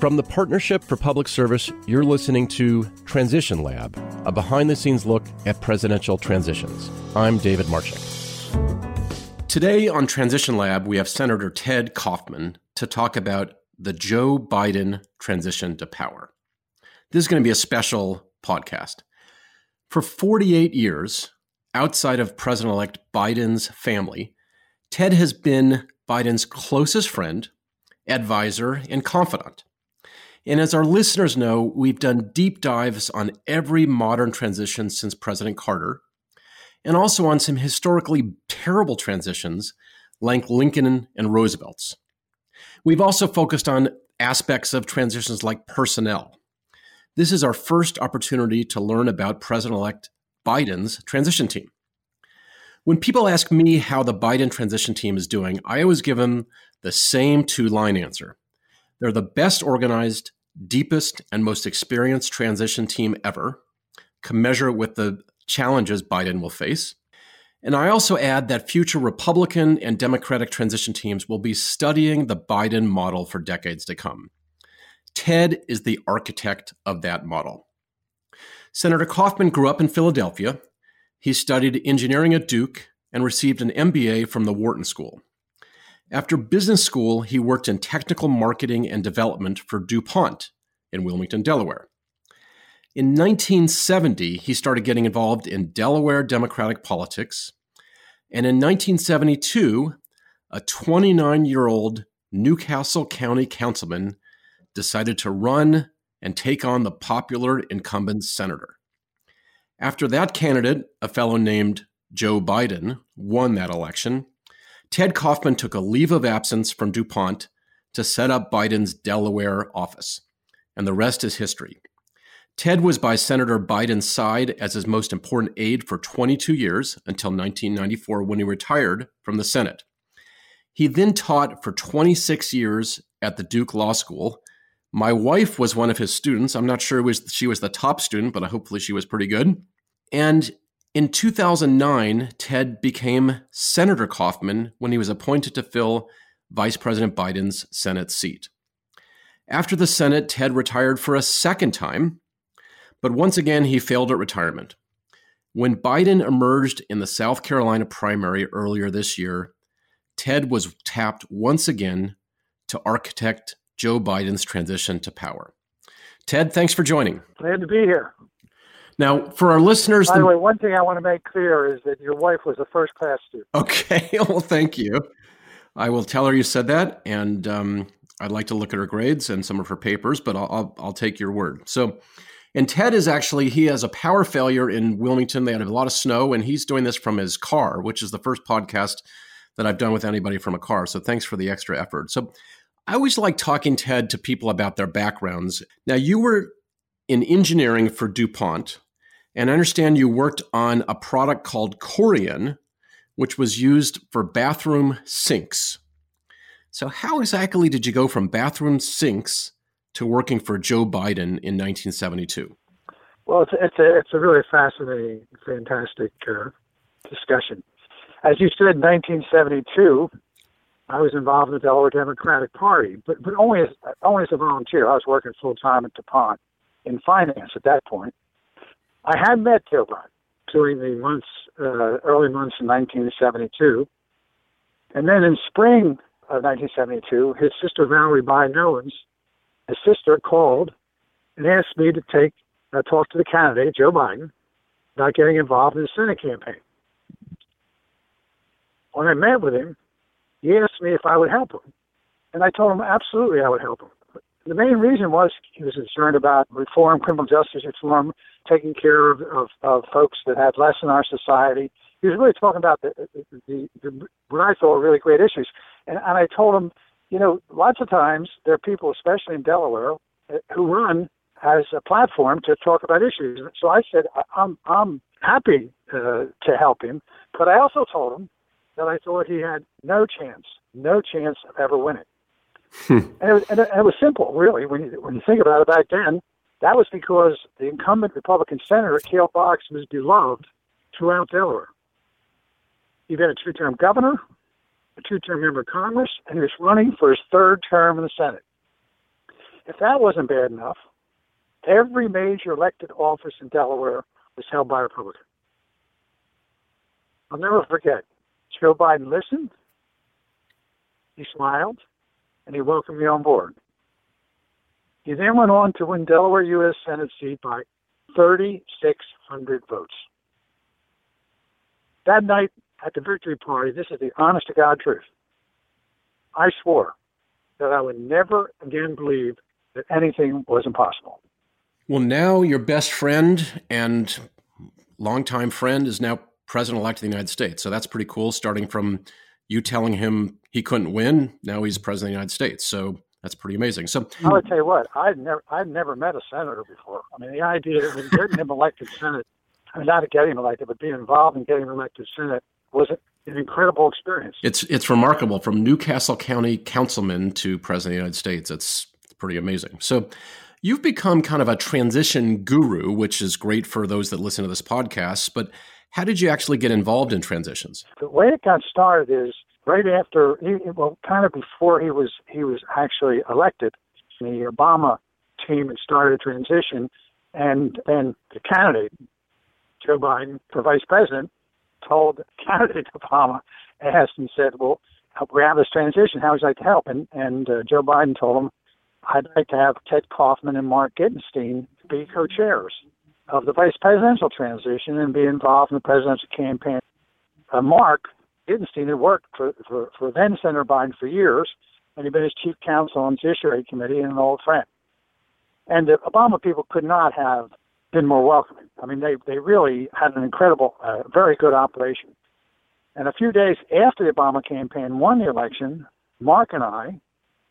From the Partnership for Public Service, you're listening to Transition Lab, a behind the scenes look at presidential transitions. I'm David Marchick. Today on Transition Lab, we have Senator Ted Kaufman to talk about the Joe Biden transition to power. This is going to be a special podcast. For 48 years, outside of President elect Biden's family, Ted has been Biden's closest friend, advisor, and confidant. And as our listeners know, we've done deep dives on every modern transition since President Carter, and also on some historically terrible transitions like Lincoln and Roosevelt's. We've also focused on aspects of transitions like personnel. This is our first opportunity to learn about President elect Biden's transition team. When people ask me how the Biden transition team is doing, I always give them the same two line answer they're the best organized, deepest, and most experienced transition team ever, commensurate with the challenges Biden will face. And I also add that future Republican and Democratic transition teams will be studying the Biden model for decades to come. Ted is the architect of that model. Senator Kaufman grew up in Philadelphia. He studied engineering at Duke and received an MBA from the Wharton School. After business school, he worked in technical marketing and development for DuPont in Wilmington, Delaware. In 1970, he started getting involved in Delaware Democratic politics. And in 1972, a 29 year old New Castle County councilman decided to run and take on the popular incumbent senator. After that candidate, a fellow named Joe Biden, won that election, Ted Kaufman took a leave of absence from DuPont to set up Biden's Delaware office. And the rest is history. Ted was by Senator Biden's side as his most important aide for 22 years until 1994 when he retired from the Senate. He then taught for 26 years at the Duke Law School. My wife was one of his students. I'm not sure was, she was the top student, but hopefully she was pretty good. And in 2009, Ted became Senator Kaufman when he was appointed to fill Vice President Biden's Senate seat. After the Senate, Ted retired for a second time, but once again he failed at retirement. When Biden emerged in the South Carolina primary earlier this year, Ted was tapped once again to architect Joe Biden's transition to power. Ted, thanks for joining. Glad to be here. Now, for our listeners, by the, the way, one thing I want to make clear is that your wife was a first class student. Okay, well, thank you. I will tell her you said that, and um, I'd like to look at her grades and some of her papers, but I'll, I'll, I'll take your word. So, and Ted is actually he has a power failure in Wilmington. They had a lot of snow, and he's doing this from his car, which is the first podcast that I've done with anybody from a car. So, thanks for the extra effort. So, I always like talking Ted to people about their backgrounds. Now, you were in engineering for DuPont and I understand you worked on a product called Corian, which was used for bathroom sinks. So, how exactly did you go from bathroom sinks to working for Joe Biden in 1972? Well, it's, it's, a, it's a really fascinating, fantastic uh, discussion. As you said, in 1972, I was involved in the Delaware Democratic Party, but, but only, as, only as a volunteer. I was working full time at DuPont in finance at that point. I had met Joe during the months, uh, early months in 1972. And then in spring of 1972, his sister Valerie Biden Owens, his sister called and asked me to take uh, talk to the candidate, Joe Biden, about getting involved in the Senate campaign. When I met with him, he asked me if I would help him. And I told him absolutely I would help him. The main reason was he was concerned about reform, criminal justice reform, taking care of, of, of folks that had less in our society. He was really talking about the, the, the, what I thought were really great issues. And, and I told him, you know, lots of times there are people, especially in Delaware, who run as a platform to talk about issues. So I said, I'm, I'm happy uh, to help him, but I also told him that I thought he had no chance, no chance of ever winning. Hmm. And, it was, and, it, and, it, was simple, really. When you, when you think about it back then, that was because the incumbent Republican senator, Cale Boggs, was beloved throughout Delaware. He'd been a two term governor, a two term member of Congress, and he was running for his third term in the Senate. If that wasn't bad enough, every major elected office in Delaware was held by a Republican. I'll never forget. Joe Biden listened, he smiled, and he welcomed me on board. He then went on to win Delaware U.S. Senate seat by 3,600 votes. That night at the victory party, this is the honest to God truth. I swore that I would never again believe that anything was impossible. Well, now your best friend and longtime friend is now president elect of the United States. So that's pretty cool, starting from you telling him he couldn't win. Now he's president of the United States. So that's pretty amazing. So I would tell you what, I've never I'd never met a senator before. I mean the idea of getting him elected Senate I mean not getting him elected, but being involved in getting him elected Senate was an incredible experience. It's it's remarkable from New Castle County councilman to president of the United States. It's pretty amazing. So you've become kind of a transition guru, which is great for those that listen to this podcast. But how did you actually get involved in transitions? The way it got started is right after, well, kind of before he was he was actually elected. The Obama team had started a transition, and then the candidate, Joe Biden, for vice president, told candidate Obama, asked and said, "Well, we have this transition. How would you like to help?" And and uh, Joe Biden told him, "I'd like to have Ted Kaufman and Mark Gitenstein be co-chairs of the vice presidential transition and be involved in the presidential campaign." Uh, Mark Gitenstein had worked for, for, for then Senator Biden for years, and he'd been his chief counsel on the Judiciary Committee and an old friend. And the Obama people could not have been more welcoming. I mean, they, they really had an incredible, uh, very good operation. And a few days after the Obama campaign won the election, Mark and I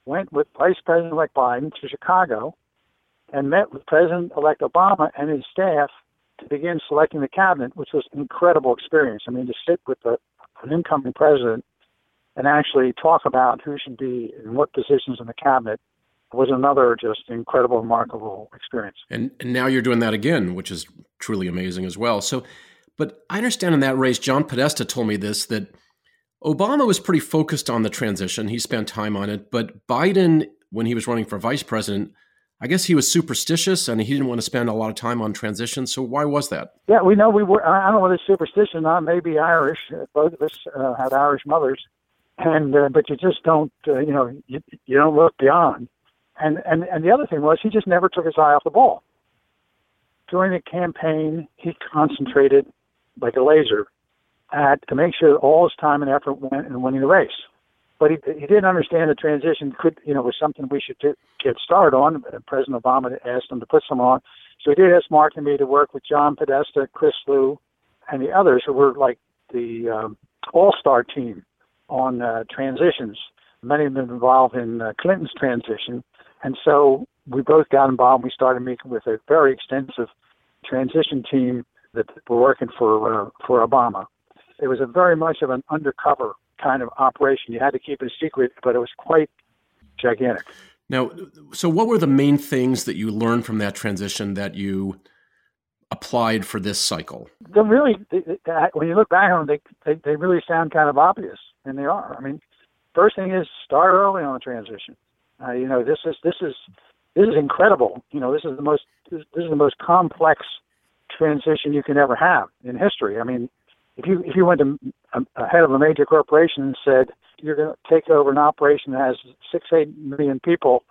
went with Vice President elect Biden to Chicago and met with President elect Obama and his staff to begin selecting the cabinet, which was an incredible experience. I mean, to sit with an incoming president and actually talk about who should be in what positions in the cabinet was another just incredible, remarkable experience. And, and now you're doing that again, which is truly amazing as well. So, but I understand in that race, John Podesta told me this that Obama was pretty focused on the transition. He spent time on it, but Biden, when he was running for vice president, I guess he was superstitious and he didn't want to spend a lot of time on transition. So why was that? Yeah, we know we were. I don't know whether superstition I may be Irish. Both of us uh, had Irish mothers, and uh, but you just don't. Uh, you know, you, you don't look beyond. And and and the other thing was he just never took his eye off the ball. During the campaign, he concentrated like a laser at to make sure all his time and effort went in winning the race but he, he didn't understand the transition could you know was something we should do, get started on. President Obama asked him to put some on, so he did ask Mark and me to work with John Podesta, Chris Lu, and the others who were like the um, all-star team on uh, transitions. Many of them involved in uh, Clinton's transition, and so we both got involved. We started meeting with a very extensive transition team that were working for uh, for Obama. It was a very much of an undercover kind of operation. You had to keep it a secret, but it was quite gigantic. Now, so what were the main things that you learned from that transition that you applied for this cycle? Really, when you look back on them, they, they, they really sound kind of obvious, and they are. I mean, first thing is start early on the transition. Uh, you know, this is this is this is incredible. You know, this is the most this, this is the most complex transition you can ever have in history. I mean, if you if you went to um, a, a head of a major corporation and said you're going to take over an operation that has six eight million people,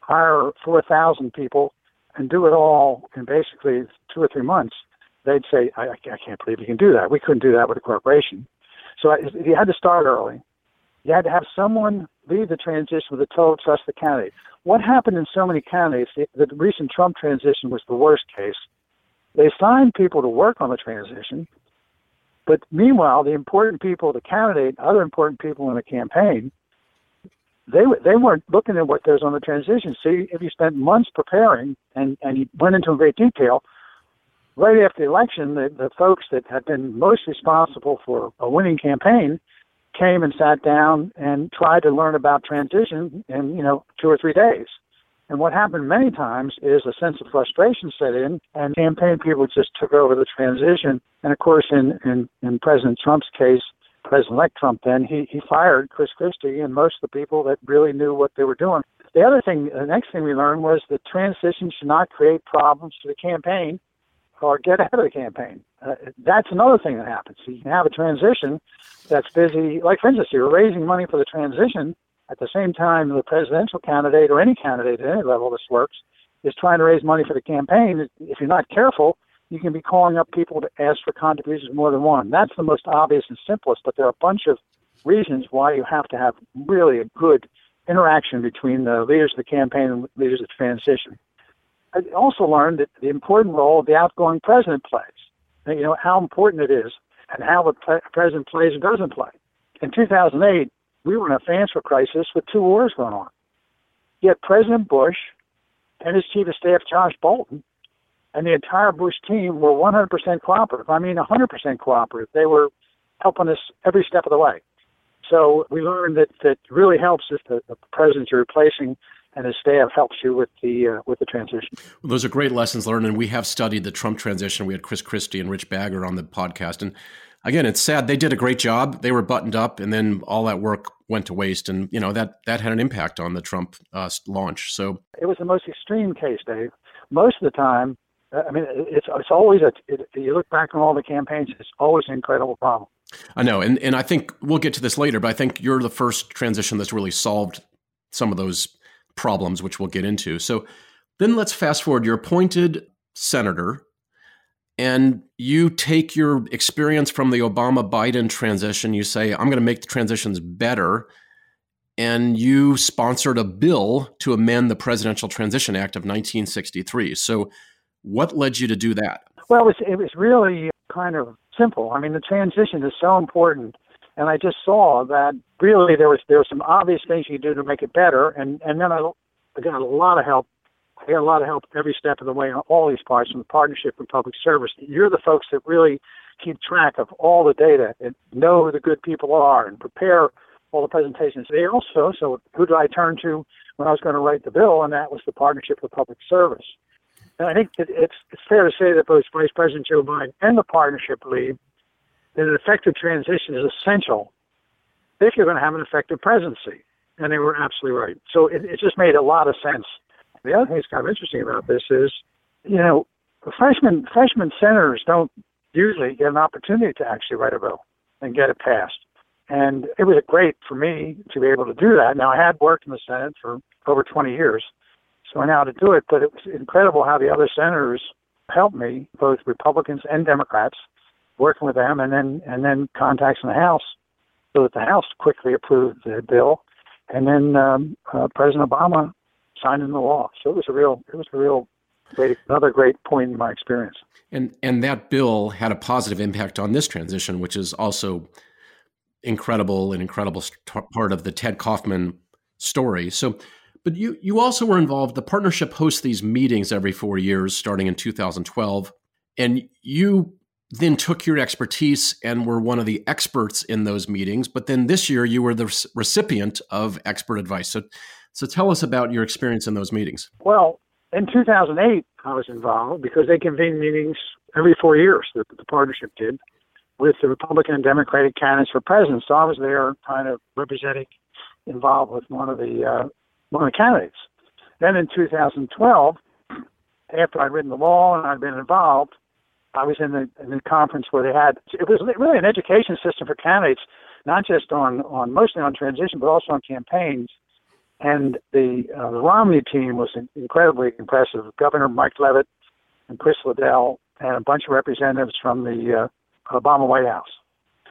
hire four thousand people, and do it all in basically two or three months, they'd say, I, I can't believe you can do that. We couldn't do that with a corporation. So if you had to start early. You had to have someone lead the transition with a total trust of the candidate. What happened in so many candidates, the, the recent Trump transition was the worst case. They signed people to work on the transition, but meanwhile, the important people, the candidate, other important people in the campaign, they they weren't looking at what there's on the transition. See, if you spent months preparing and and you went into great detail, right after the election, the, the folks that had been most responsible for a winning campaign came and sat down and tried to learn about transition in you know two or three days. And what happened many times is a sense of frustration set in, and campaign people just took over the transition. And of course, in, in, in President Trump's case, President-elect Trump then, he, he fired Chris Christie and most of the people that really knew what they were doing. The other thing, the next thing we learned was that transition should not create problems for the campaign or get ahead of the campaign. Uh, that's another thing that happens. You can have a transition that's busy, like for instance, you're raising money for the transition at the same time the presidential candidate or any candidate at any level this works is trying to raise money for the campaign. If you're not careful, you can be calling up people to ask for contributions more than one. That's the most obvious and simplest, but there are a bunch of reasons why you have to have really a good interaction between the leaders of the campaign and leaders of the transition. I also learned that the important role the outgoing president plays. You know how important it is, and how the pre- president plays and doesn't play. In 2008, we were in a financial crisis with two wars going on. Yet President Bush and his chief of staff Josh Bolten and the entire Bush team were 100% cooperative. I mean, 100% cooperative. They were helping us every step of the way. So we learned that that really helps if the, the president you're replacing and his staff helps you with the uh, with the transition. Well, those are great lessons learned, and we have studied the Trump transition. We had Chris Christie and Rich Bagger on the podcast, and again, it's sad. They did a great job. They were buttoned up, and then all that work went to waste, and you know that that had an impact on the Trump uh, launch. So it was the most extreme case, Dave. Most of the time, I mean, it's it's always a. It, you look back on all the campaigns, it's always an incredible problem. I know, and and I think we'll get to this later, but I think you're the first transition that's really solved some of those problems, which we'll get into. So then let's fast forward. You're appointed senator, and you take your experience from the Obama Biden transition. You say, I'm going to make the transitions better. And you sponsored a bill to amend the Presidential Transition Act of 1963. So, what led you to do that? Well, it was, it was really kind of simple. I mean, the transition is so important, and I just saw that really there was there were some obvious things you could do to make it better, and and then I, I got a lot of help. I got a lot of help every step of the way on all these parts from the partnership and public service. You're the folks that really keep track of all the data and know who the good people are and prepare all the presentations. They also, so who did I turn to when I was going to write the bill? And that was the partnership for public service. And I think it's, it's fair to say that both Vice President Joe Biden and the partnership believe that an effective transition is essential if you're going to have an effective presidency. And they were absolutely right. So it, it just made a lot of sense. The other thing that's kind of interesting about this is, you know, freshman freshman senators don't usually get an opportunity to actually write a bill and get it passed. And it was great for me to be able to do that. Now I had worked in the Senate for over 20 years, so I know how to do it. But it was incredible how the other senators helped me, both Republicans and Democrats, working with them, and then and then contacts in the House, so that the House quickly approved the bill, and then um, uh, President Obama signed the law. So it was a real it was a real great another great point in my experience. And and that bill had a positive impact on this transition, which is also incredible, an incredible st- part of the Ted Kaufman story. So but you, you also were involved. The partnership hosts these meetings every four years, starting in 2012. And you then took your expertise and were one of the experts in those meetings. But then this year, you were the recipient of expert advice. So, so tell us about your experience in those meetings. Well, in 2008, I was involved because they convene meetings every four years, the, the partnership did, with the Republican and Democratic candidates for president. So I was there kind of representing, involved with one of the uh, one of the candidates. Then in 2012, after I'd written the law and I'd been involved, I was in the, in the conference where they had it was really an education system for candidates, not just on on mostly on transition, but also on campaigns. And the uh, the Romney team was incredibly impressive. Governor Mike Leavitt and Chris Liddell and a bunch of representatives from the uh, Obama White House.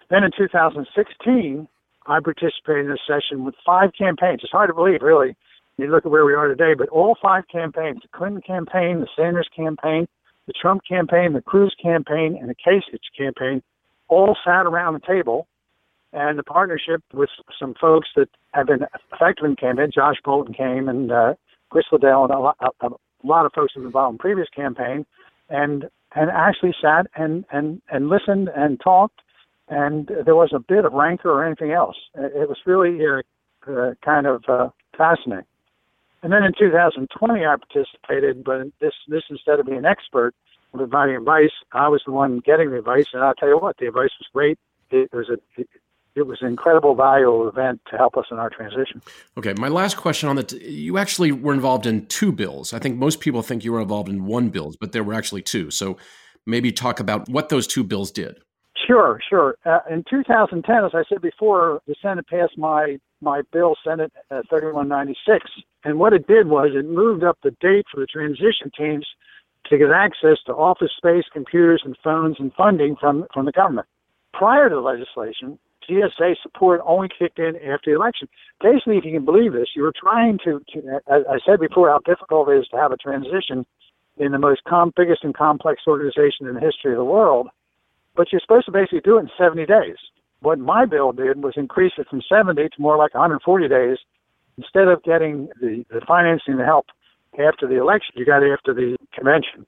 Then in 2016, I participated in a session with five campaigns. It's hard to believe, really, you look at where we are today, but all five campaigns, the Clinton campaign, the Sanders campaign, the Trump campaign, the Cruz campaign, and the Kasich campaign, all sat around the table and the partnership with some folks that have been effective in campaign. Josh Bolten came and uh, Chris Liddell and a lot, a, a lot of folks involved in previous campaign, and and actually sat and and and listened and talked, and there was a bit of rancor or anything else. It was really uh, uh, kind of uh, fascinating. And then in 2020, I participated, but this this instead of being an expert providing advice, I was the one getting the advice. And I'll tell you what, the advice was great. It was a it, was an incredible valuable event to help us in our transition. Okay, my last question on that: you actually were involved in two bills. I think most people think you were involved in one bill, but there were actually two. So maybe talk about what those two bills did. Sure, sure. Uh, in 2010, as I said before, the Senate passed my my bill, Senate uh, 3196, and what it did was it moved up the date for the transition teams to get access to office space, computers, and phones and funding from from the government. Prior to the legislation, GSA support only kicked in after the election. Basically, if you can believe this, you were trying to, to as I said before, how difficult it is to have a transition in the most com- biggest and complex organization in the history of the world but you're supposed to basically do it in 70 days. What my bill did was increase it from 70 to more like 140 days. Instead of getting the, the financing to help after the election, you got it after the convention.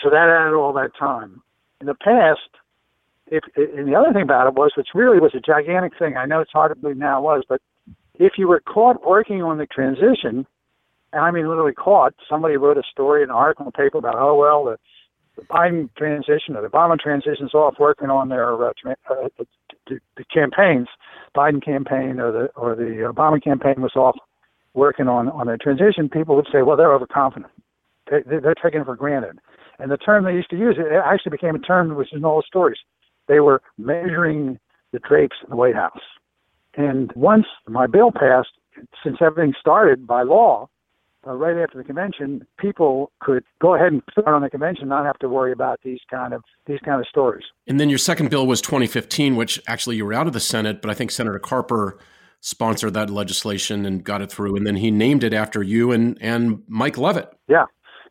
So that added all that time. In the past, if, and the other thing about it was, which really was a gigantic thing, I know it's hard to believe now it was, but if you were caught working on the transition, and I mean literally caught, somebody wrote a story, an article in the paper about, oh, well, the the Biden transition or the Obama transition is off working on their uh, tra- uh, the, the campaigns. Biden campaign or the or the Obama campaign was off working on on their transition. People would say, well, they're overconfident. They, they're taking it for granted. And the term they used to use, it actually became a term which is in all the stories. They were measuring the drapes in the White House. And once my bill passed, since everything started by law, uh, right after the convention, people could go ahead and start on the convention, not have to worry about these kind of these kind of stories. And then your second bill was 2015, which actually you were out of the Senate, but I think Senator Carper sponsored that legislation and got it through, and then he named it after you and and Mike Leavitt. Yeah,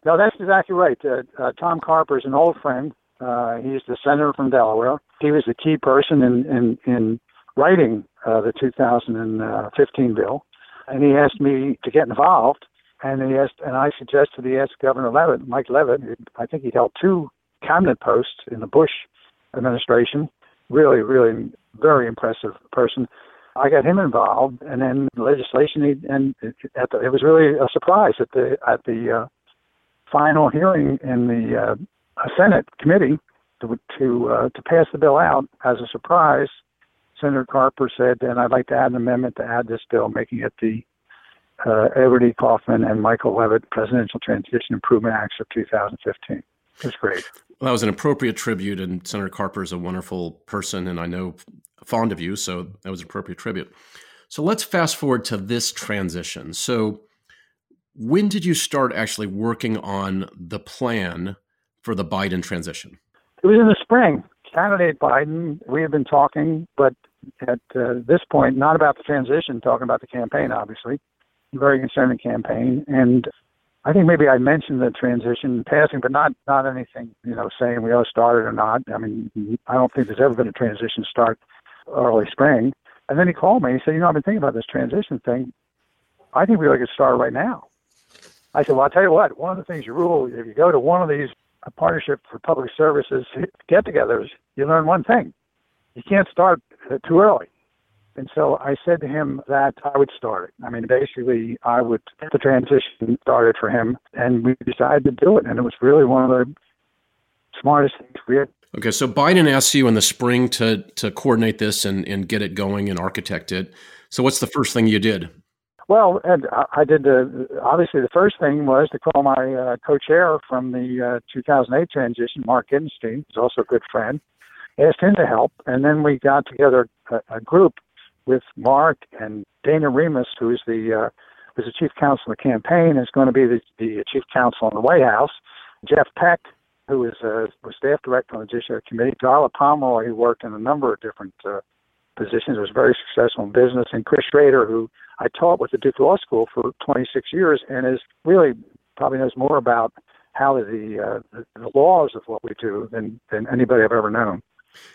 no, that's exactly right. Uh, uh, Tom Carper is an old friend. Uh, he's the senator from Delaware. He was the key person in in, in writing uh, the 2015 bill, and he asked me to get involved and he asked, and I suggested he asked Governor Leavitt, Mike Leavitt. I think he held two cabinet posts in the Bush administration. Really, really, very impressive person. I got him involved, and then legislation. And at the, it was really a surprise at the at the uh, final hearing in the uh, Senate committee to to uh, to pass the bill out as a surprise. Senator Carper said, and I'd like to add an amendment to add this bill, making it the uh, Edward E. Kaufman and Michael Leavitt Presidential Transition Improvement Acts of 2015. It was great. Well, that was an appropriate tribute, and Senator Carper is a wonderful person, and I know fond of you, so that was an appropriate tribute. So let's fast forward to this transition. So, when did you start actually working on the plan for the Biden transition? It was in the spring. Candidate Biden, we had been talking, but at uh, this point, not about the transition, talking about the campaign, obviously very concerning campaign. And I think maybe I mentioned the transition passing, but not not anything, you know, saying we ought started or not. I mean, I don't think there's ever been a transition start early spring. And then he called me. He said, you know, I've been thinking about this transition thing. I think we ought to get started right now. I said, well, I'll tell you what. One of the things you rule if you go to one of these partnership for public services get-togethers, you learn one thing: you can't start too early. And so I said to him that I would start it. I mean, basically, I would get the transition started for him, and we decided to do it. And it was really one of the smartest things we had. Okay, so Biden asked you in the spring to to coordinate this and, and get it going and architect it. So what's the first thing you did? Well, Ed, I did the obviously the first thing was to call my uh, co-chair from the uh, 2008 transition, Mark Gitenstein, who's also a good friend, asked him to help, and then we got together a, a group with Mark and Dana Remus, who is the uh, who's the chief counsel of the campaign, is going to be the, the chief counsel in the White House. Jeff Peck, who is uh, was staff director on the Judiciary Committee. Darla Pomeroy, who worked in a number of different uh, positions, was very successful in business, and Chris Schroeder, who I taught with the Duke Law School for 26 years, and is really probably knows more about how the, uh, the, the laws of what we do than than anybody I've ever known.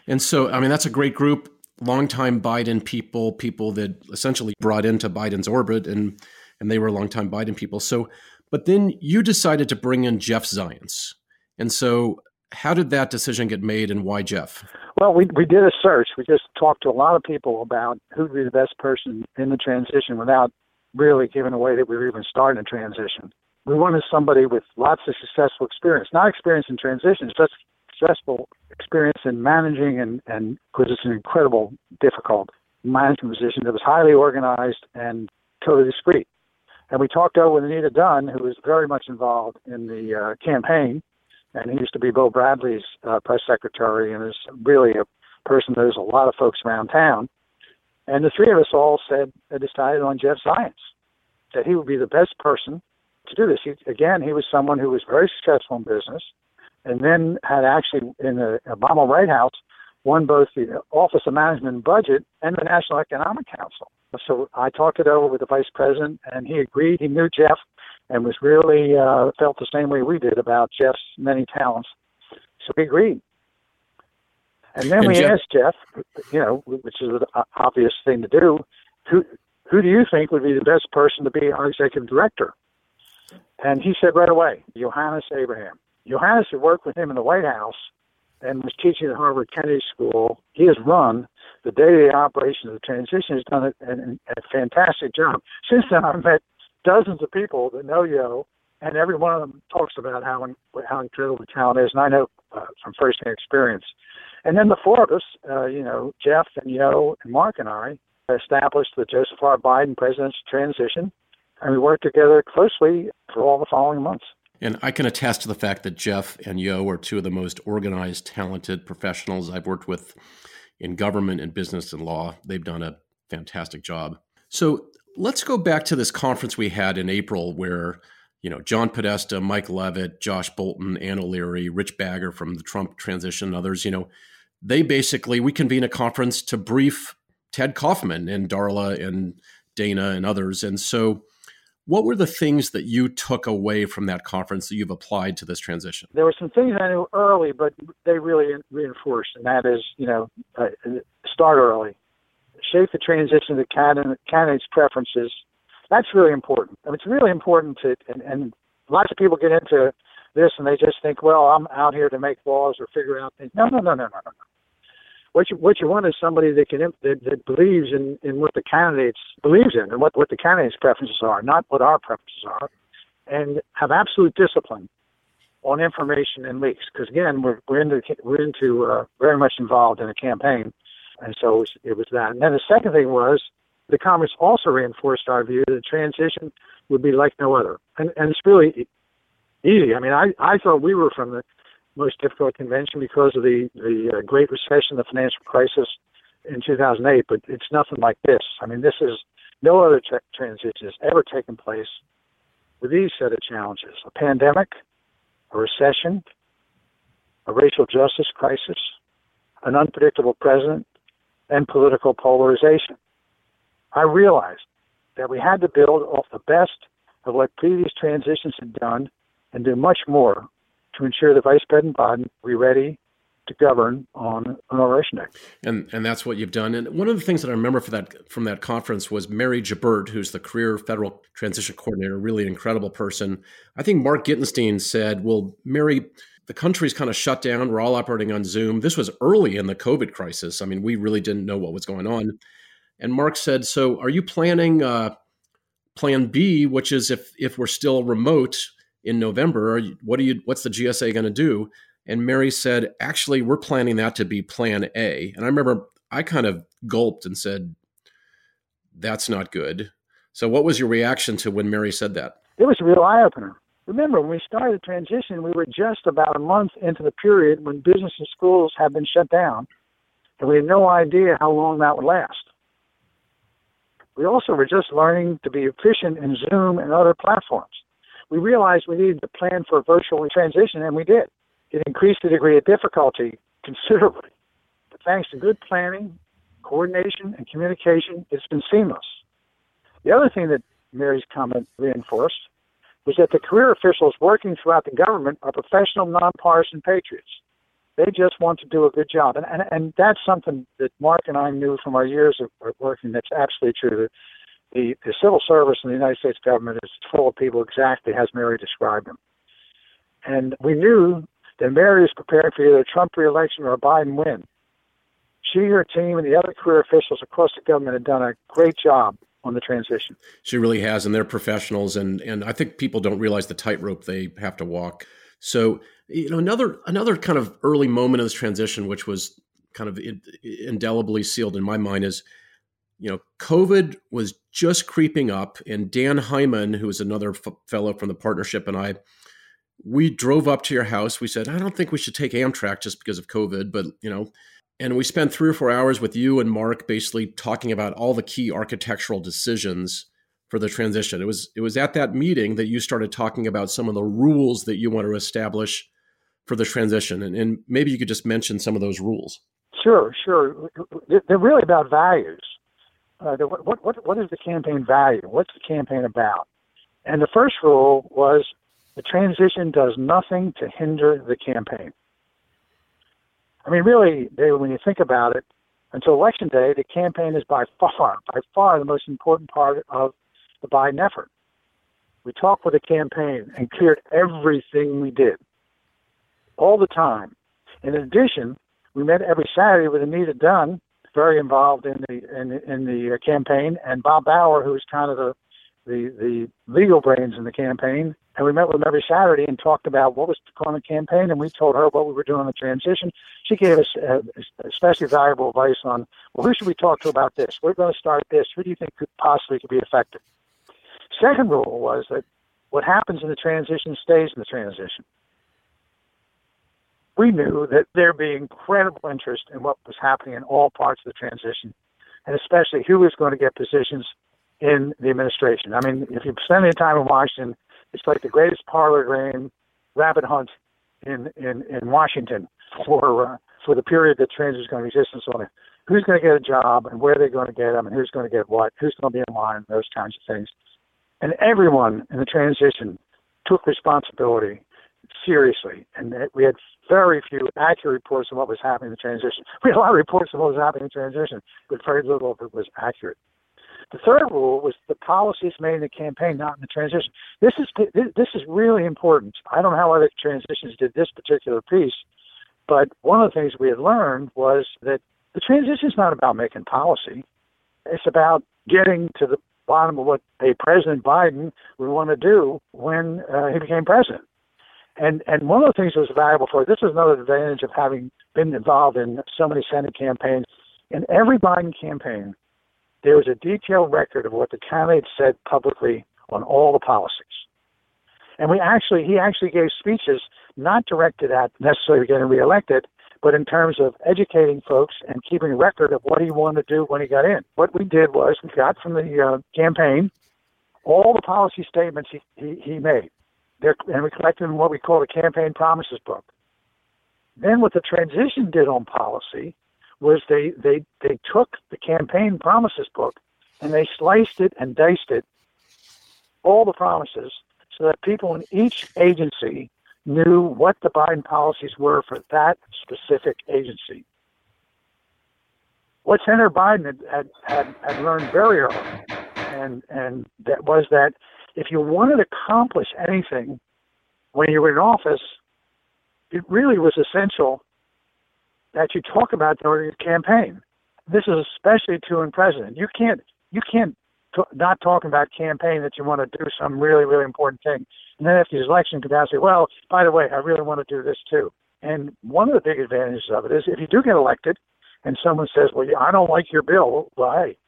And so, I mean, that's a great group longtime Biden people, people that essentially brought into Biden's orbit, and and they were longtime Biden people. So, but then you decided to bring in Jeff Zients, and so how did that decision get made, and why Jeff? Well, we we did a search. We just talked to a lot of people about who would be the best person in the transition without really giving away that we were even starting a transition. We wanted somebody with lots of successful experience, not experience in transitions, just stressful experience in managing and and because it's an incredible difficult management position that was highly organized and totally discreet. And we talked over with Anita Dunn, who was very much involved in the uh, campaign, and he used to be Bill Bradley's uh, press secretary and is really a person that knows a lot of folks around town. And the three of us all said, uh, decided on Jeff Zients, that he would be the best person to do this. He, again, he was someone who was very successful in business and then had actually, in the Obama White House, won both the Office of Management and Budget and the National Economic Council. So I talked it over with the vice president, and he agreed. He knew Jeff and was really uh, felt the same way we did about Jeff's many talents. So we agreed. And then and we Jeff- asked Jeff, you know, which is an obvious thing to do, who who do you think would be the best person to be our executive director? And he said right away, Yohannes Abraham. Yohannes had worked with him in the White House and was teaching at Harvard Kennedy School. He has run the day-to-day operations of the transition. Has done a, a, a fantastic job. Since then, I've met dozens of people that know Yo, and every one of them talks about how how incredible the talent is, and I know uh, from firsthand experience. And then the four of us, uh, you know, Jeff and Yo and Mark and I, established the Joseph R. Biden president's transition, and we worked together closely for all the following months. And I can attest to the fact that Jeff and Yo are two of the most organized, talented professionals I've worked with in government and business and law. They've done a fantastic job. So let's go back to this conference we had in April where, you know, John Podesta, Mike Leavitt, Josh Bolten, Ann O'Leary, Rich Bagger from the Trump transition, and others, you know, they basically, we convene a conference to brief Ted Kaufman and Darla and Dana and others. And so what were the things that you took away from that conference that you've applied to this transition? There were some things I knew early, but they really reinforced, and that is, you know, uh, start early, shape the transition to candidate, candidates' preferences. That's really important. I mean, it's really important to, and, and lots of people get into this and they just think, well, I'm out here to make laws or figure out things. No, no, no, no, no, no what you what you want is somebody that can that, that believes in in what the candidates believes in and what what the candidates' preferences are, not what our preferences are, and have absolute discipline on information and leaks. Because again, we're we're into we're into uh, very much involved in a campaign, and so it was, it was that. And then the second thing was the conference also reinforced our view that the transition would be like no other, and and it's really easy. I mean, I I thought we were from the most difficult convention because of the the uh, Great Recession, the financial crisis in 2008. But it's nothing like this. I mean, this is no other tra- transition has ever taken place with these set of challenges: a pandemic, a recession, a racial justice crisis, an unpredictable president, and political polarization. I realized that we had to build off the best of what previous transitions had done and do much more to ensure that Vice President Biden be ready to govern on Inauguration Day. And and that's what you've done. And one of the things that I remember for that from that conference was Mary Gibert, who's the career federal transition coordinator, really an incredible person. I think Mark Gitenstein said, "Well, Mary." The country's kind of shut down. We're all operating on Zoom. This was early in the COVID crisis. I mean, we really didn't know what was going on. And Mark said, "So, are you planning uh, Plan B, which is if if we're still remote, in November. What are you? What's the GSA going to do? And Mary said, actually, we're planning that to be Plan A. And I remember I kind of gulped and said, that's not good. So, what was your reaction to when Mary said that? It was a real eye opener. Remember, when we started the transition, we were just about a month into the period when business and schools had been shut down, and we had no idea how long that would last. We also were just learning to be efficient in Zoom and other platforms we realized we needed to plan for a virtual transition, and we did. It increased the degree of difficulty considerably. But thanks to good planning, coordination, and communication, it's been seamless. The other thing that Mary's comment reinforced was that the career officials working throughout the government are professional, nonpartisan patriots. They just want to do a good job. And, and, and that's something that Mark and I knew from our years of working that's absolutely true the, the civil service in the United States government is full of people exactly as Mary described them. And we knew that Mary was preparing for either a Trump reelection or a Biden win. She, her team, and the other career officials across the government have done a great job on the transition. She really has, and they're professionals, and and I think people don't realize the tightrope they have to walk. So, you know, another another kind of early moment of this transition, which was kind of indelibly sealed in my mind, is you know, COVID was just creeping up, and Dan Hyman, who is another f- fellow from the partnership, and I, we drove up to your house. We said, I don't think we should take Amtrak just because of COVID, but you know, and we spent three or four hours with you and Mark, basically talking about all the key architectural decisions for the transition. It was it was at that meeting that you started talking about some of the rules that you want to establish for the transition, and, and maybe you could just mention some of those rules. Sure, sure. They're really about values. Uh, what, what, what is the campaign value? What's the campaign about? And the first rule was the transition does nothing to hinder the campaign. I mean, really, David, when you think about it, until election day, the campaign is by far, by far the most important part of the Biden effort. We talked with the campaign and cleared everything we did all the time. In addition, we met every Saturday with Anita Dunn, very involved in the in, in the campaign, and Bob Bauer, who was kind of the the the legal brains in the campaign. And we met with them every Saturday and talked about what was going on the campaign, and we told her what we were doing on the transition. She gave us uh, especially valuable advice on, well, who should we talk to about this? We're going to start this. Who do you think could possibly could be effective? Second rule was that what happens in the transition stays in the transition we knew that there'd be incredible interest in what was happening in all parts of the transition, and especially who was going to get positions in the administration. I mean, if you spend any time in Washington, it's like the greatest parlor game rabbit hunt in in in Washington for uh, for the period that transition is going to exist and so on. Who's going to get a job and where they're going to get them and who's going to get what, who's going to be in line, those kinds of things. And everyone in the transition took responsibility seriously, and we had very few accurate reports on what was happening in the transition. We had a lot of reports on what was happening in the transition, but very little of it was accurate. The third rule was the policies made in the campaign, not in the transition. This is this is really important. I don't know how other transitions did this particular piece, but one of the things we had learned was that the transition is not about making policy. It's about getting to the bottom of what a President Biden would want to do when uh, he became president. And and one of the things that was valuable for this is another advantage of having been involved in so many Senate campaigns. In every Biden campaign, there was a detailed record of what the candidate said publicly on all the policies. And we actually he actually gave speeches not directed at necessarily getting reelected, but in terms of educating folks and keeping record of what he wanted to do when he got in. What we did was we got from the uh, campaign all the policy statements he, he, he made. They're, and we collected in what we call the campaign promises book. Then what the transition did on policy was they, they, they took the campaign promises book and they sliced it and diced it, all the promises, so that people in each agency knew what the Biden policies were for that specific agency. What Senator Biden had, had, had, had learned very early, and, and that was that if you wanted to accomplish anything when you were in office, it really was essential that you talk about during your campaign. This is especially true in president. You can't you can't t- not talk about campaign that you want to do some really really important thing, and then after the election, down and say, "Well, by the way, I really want to do this too." And one of the big advantages of it is if you do get elected, and someone says, "Well, I don't like your bill," well, hey,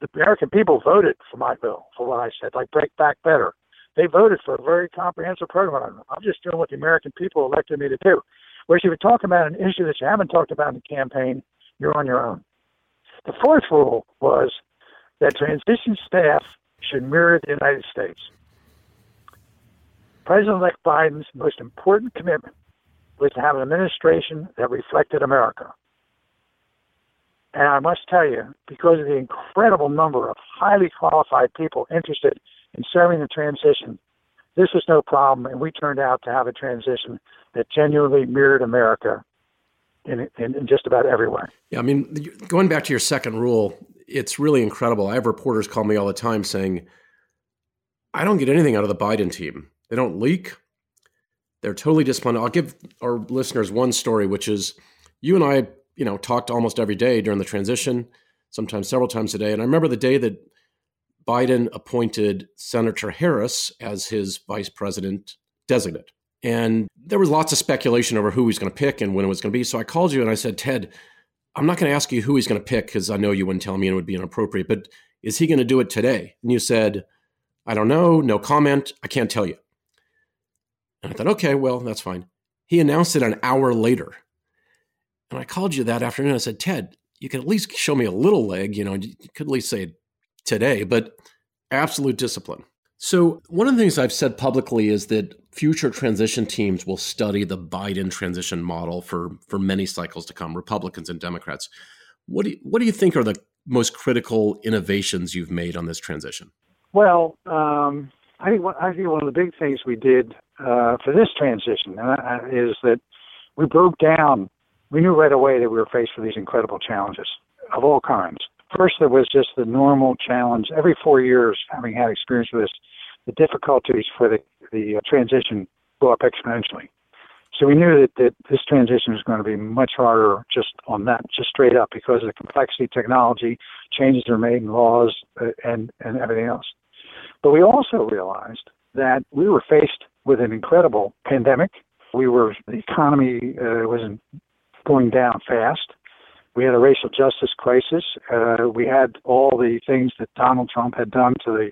the American people voted for my bill, for what I said, like Break Back Better. They voted for a very comprehensive program. I'm just doing what the American people elected me to do. Whereas you would talk about an issue that you haven't talked about in the campaign, you're on your own. The fourth rule was that transition staff should mirror the United States. President-elect Biden's most important commitment was to have an administration that reflected America. And I must tell you, because of the incredible number of highly qualified people interested in serving the transition, this was no problem, and we turned out to have a transition that genuinely mirrored America in, in, in just about every way. Yeah, I mean, going back to your second rule, it's really incredible. I have reporters call me all the time saying, I don't get anything out of the Biden team. They don't leak. They're totally disciplined. I'll give our listeners one story, which is you and I you know, talked almost every day during the transition, sometimes several times a day. And I remember the day that Biden appointed Senator Harris as his vice president designate. And there was lots of speculation over who he's going to pick and when it was going to be. So I called you and I said, Ted, I'm not going to ask you who he's going to pick because I know you wouldn't tell me and it would be inappropriate, but is he going to do it today? And you said, I don't know, no comment, I can't tell you. And I thought, okay, well, that's fine. He announced it an hour later. And I called you that afternoon. I said, Ted, you can at least show me a little leg. You know, you could at least say today, but absolute discipline. So, one of the things I've said publicly is that future transition teams will study the Biden transition model for, for many cycles to come, Republicans and Democrats. What do, you, what do you think are the most critical innovations you've made on this transition? Well, um, I think I think one of the big things we did uh, for this transition uh, is that we broke down. We knew right away that we were faced with these incredible challenges of all kinds. First, there was just the normal challenge. Every four years, having had experience with this, the difficulties for the the uh, transition go up exponentially. So we knew that, that this transition was going to be much harder just on that, just straight up, because of the complexity, technology, changes are made in laws, uh, and and everything else. But we also realized that we were faced with an incredible pandemic. We were the economy uh, was going down fast. We had a racial justice crisis. Uh, we had all the things that Donald Trump had done to the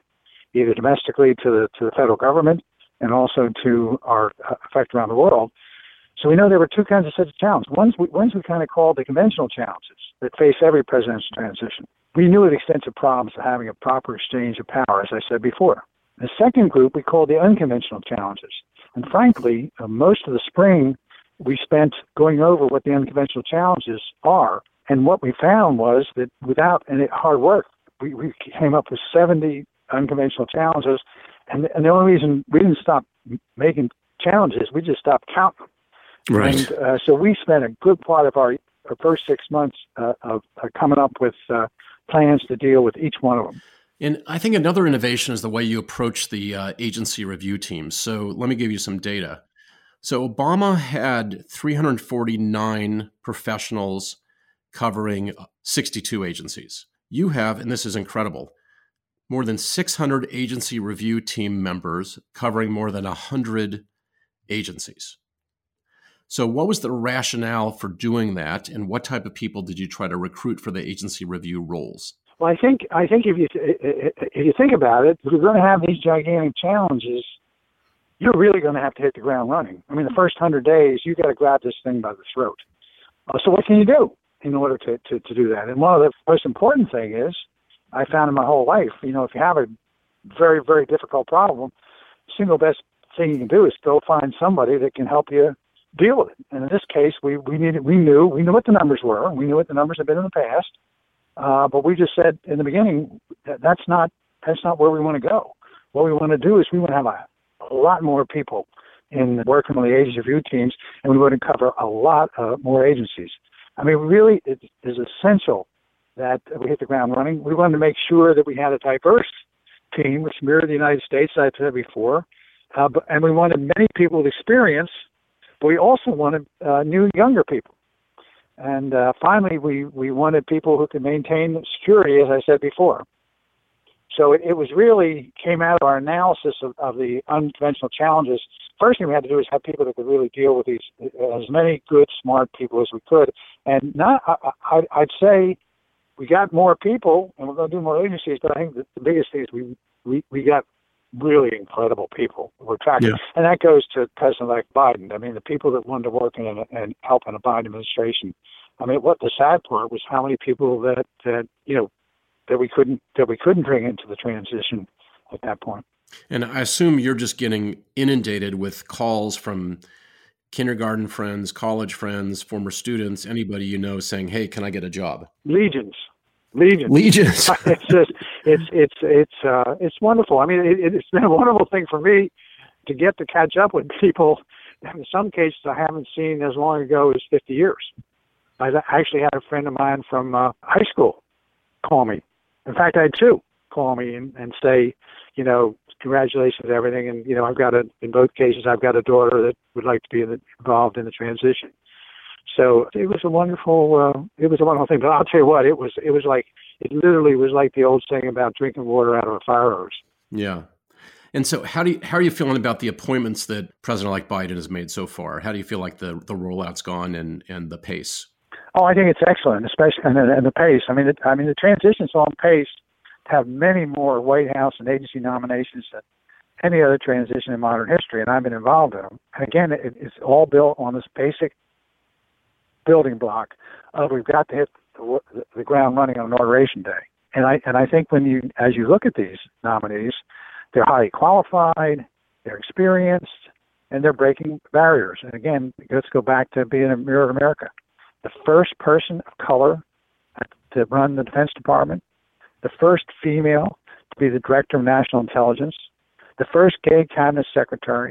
either domestically to the to the federal government and also to our uh, effect around the world. So we know there were two kinds of sets of challenges. One's we, one's we kind of called the conventional challenges that face every presidential transition. We knew the extensive problems of having a proper exchange of power, as I said before. The second group we called the unconventional challenges. And frankly, uh, most of the spring we spent going over what the unconventional challenges are. And what we found was that without any hard work, we, we came up with 70 unconventional challenges. And, and the only reason we didn't stop making challenges, we just stopped counting. Right. And uh, so we spent a good part of our, our first six months uh, of uh, coming up with uh, plans to deal with each one of them. And I think another innovation is the way you approach the uh, agency review teams. So let me give you some data. So Obama had 349 professionals covering 62 agencies. You have, and this is incredible, more than 600 agency review team members covering more than 100 agencies. So, what was the rationale for doing that, and what type of people did you try to recruit for the agency review roles? Well, I think I think if you if you think about it, you're going to have these gigantic challenges, you're really going to have to hit the ground running. I mean, the first hundred days, you got to grab this thing by the throat. Uh, so, what can you do in order to, to to do that? And one of the most important thing is, I found in my whole life, you know, if you have a very very difficult problem, the single best thing you can do is go find somebody that can help you deal with it. And in this case, we we needed we knew we knew what the numbers were. We knew what the numbers had been in the past, uh, but we just said in the beginning that that's not that's not where we want to go. What we want to do is we want to have a, a lot more people in working on the agency review teams, and we to cover a lot uh, more agencies. I mean, really, it is essential that we hit the ground running. We wanted to make sure that we had a diverse team, which mirrored the United States, as I said before, uh, but, and we wanted many people with experience but we also wanted uh, new, younger people. And uh, finally, we, we wanted people who could maintain security, as I said before. So it, it was really came out of our analysis of, of the unconventional challenges. First thing we had to do is have people that could really deal with these, uh, as many good, smart people as we could. And not, I, I, I'd say we got more people, and we're going to do more agencies. But I think the, the biggest thing is we, we, we got really incredible people we're tracking. Yeah. And that goes to President-elect Biden. I mean, the people that wanted to work in and help in a Biden administration. I mean, what the sad part was how many people that that you know that we couldn't that we couldn't bring into the transition at that point. And I assume you're just getting inundated with calls from kindergarten friends, college friends, former students, anybody you know saying, "Hey, can I get a job?" Legions, legions, legions. it's just it's it's it's uh, it's wonderful. I mean, it, it's been a wonderful thing for me to get to catch up with people. That in some cases, I haven't seen as long ago as 50 years. I actually had a friend of mine from uh, high school call me. In fact, I had two call me and, and say, you know, congratulations, everything. And you know, I've got a in both cases, I've got a daughter that would like to be involved in the transition. So it was a wonderful, uh, it was a wonderful thing. But I'll tell you what, it was, it was like, it literally was like the old saying about drinking water out of a fire hose. Yeah. And so, how do you, how are you feeling about the appointments that President-elect Biden has made so far? How do you feel like the the rollout's gone and and the pace? Oh, I think it's excellent, especially and, and the pace. I mean, it, I mean the transition's on pace have many more White House and agency nominations than any other transition in modern history, and I've been involved in them. And again, it, it's all built on this basic building block of we've got to hit the, the ground running on inauguration day. And I and I think when you as you look at these nominees, they're highly qualified, they're experienced, and they're breaking barriers. And again, let's go back to being a mirror of America the first person of color to run the Defense Department, the first female to be the Director of National Intelligence, the first gay cabinet secretary,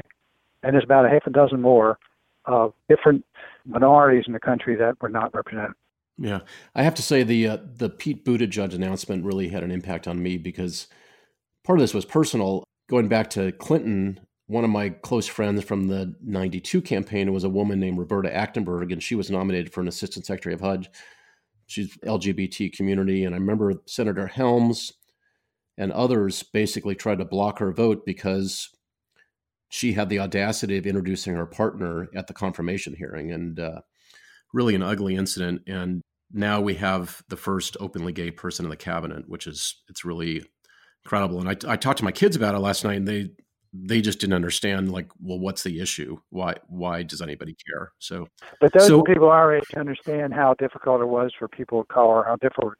and there's about a half a dozen more of different minorities in the country that were not represented. Yeah, I have to say the uh, the Pete Buttigieg announcement really had an impact on me because part of this was personal. Going back to Clinton, one of my close friends from the 92 campaign was a woman named Roberta Achtenberg, and she was nominated for an assistant secretary of HUD. She's LGBT community. And I remember Senator Helms and others basically tried to block her vote because she had the audacity of introducing her partner at the confirmation hearing. And uh, really an ugly incident. And now we have the first openly gay person in the cabinet, which is, it's really incredible. And I, I talked to my kids about it last night, and they they just didn't understand like well what's the issue? Why why does anybody care? So but those so, people our age understand how difficult it was for people of color how difficult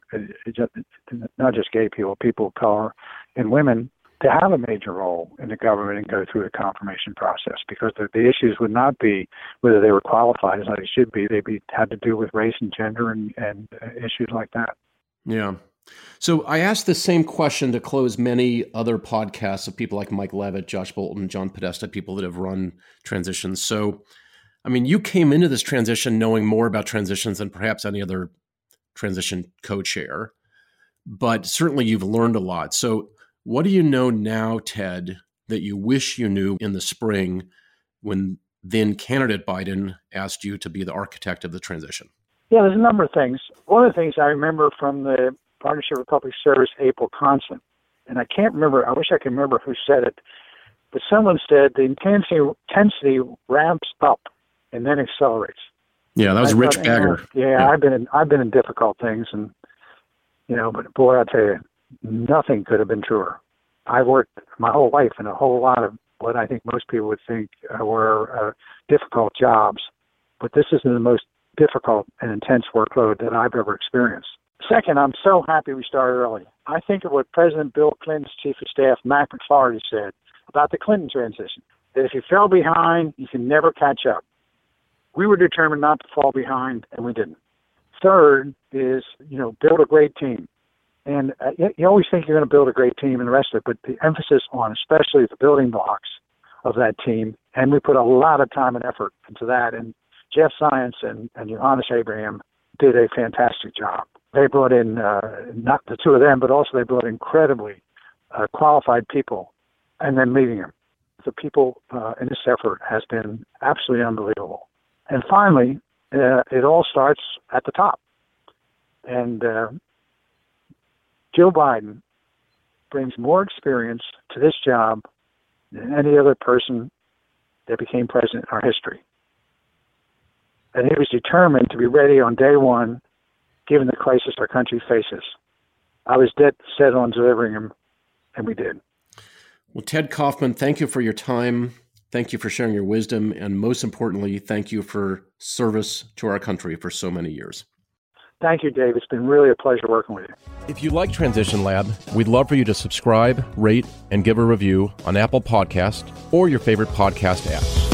not just gay people people of color and women to have a major role in the government and go through the confirmation process because the, the issues would not be whether they were qualified as they should be. They'd be had to do with race and gender and, and uh, issues like that. Yeah so I asked the same question to close many other podcasts of people like Mike Leavitt, Josh Bolten, John Podesta, people that have run transitions. So, I mean, you came into this transition knowing more about transitions than perhaps any other transition co-chair, but certainly you've learned a lot. So, what do you know now, Ted, that you wish you knew in the spring when then candidate Biden asked you to be the architect of the transition? Yeah, there's a number of things. One of the things I remember from the Partnership for Public Service, April Constant. And I can't remember, I wish I could remember who said it, but someone said the intensity, intensity ramps up and then accelerates. Yeah, that was Rich thought, Bagger. You know, yeah, yeah, I've been in, I've been in difficult things, and you know, but boy, I tell you, nothing could have been truer. I worked my whole life in a whole lot of what I think most people would think were uh, difficult jobs, but this is the most difficult and intense workload that I've ever experienced. Second, I'm so happy we started early. I think of what President Bill Clinton's chief of staff, Mac McLarty, said about the Clinton transition that if you fell behind, you can never catch up. We were determined not to fall behind, and we didn't. Third is, you know, build a great team. And uh, you always think you're going to build a great team and the rest of it, but the emphasis on especially the building blocks of that team, and we put a lot of time and effort into that. And Jeff Zients and, and Yohannes Abraham did a fantastic job they brought in uh, not the two of them, but also they brought incredibly uh, qualified people, and then leading them. The people uh, in this effort has been absolutely unbelievable. And finally, uh, it all starts at the top. And uh, Joe Biden brings more experience to this job than any other person that became president in our history. And he was determined to be ready on day one given the crisis our country faces. I was dead set on delivering them, and we did. Well, Ted Kaufman, thank you for your time. Thank you for sharing your wisdom. And most importantly, thank you for service to our country for so many years. Thank you, Dave. It's been really a pleasure working with you. If you like Transition Lab, we'd love for you to subscribe, rate, and give a review on Apple Podcast or your favorite podcast app.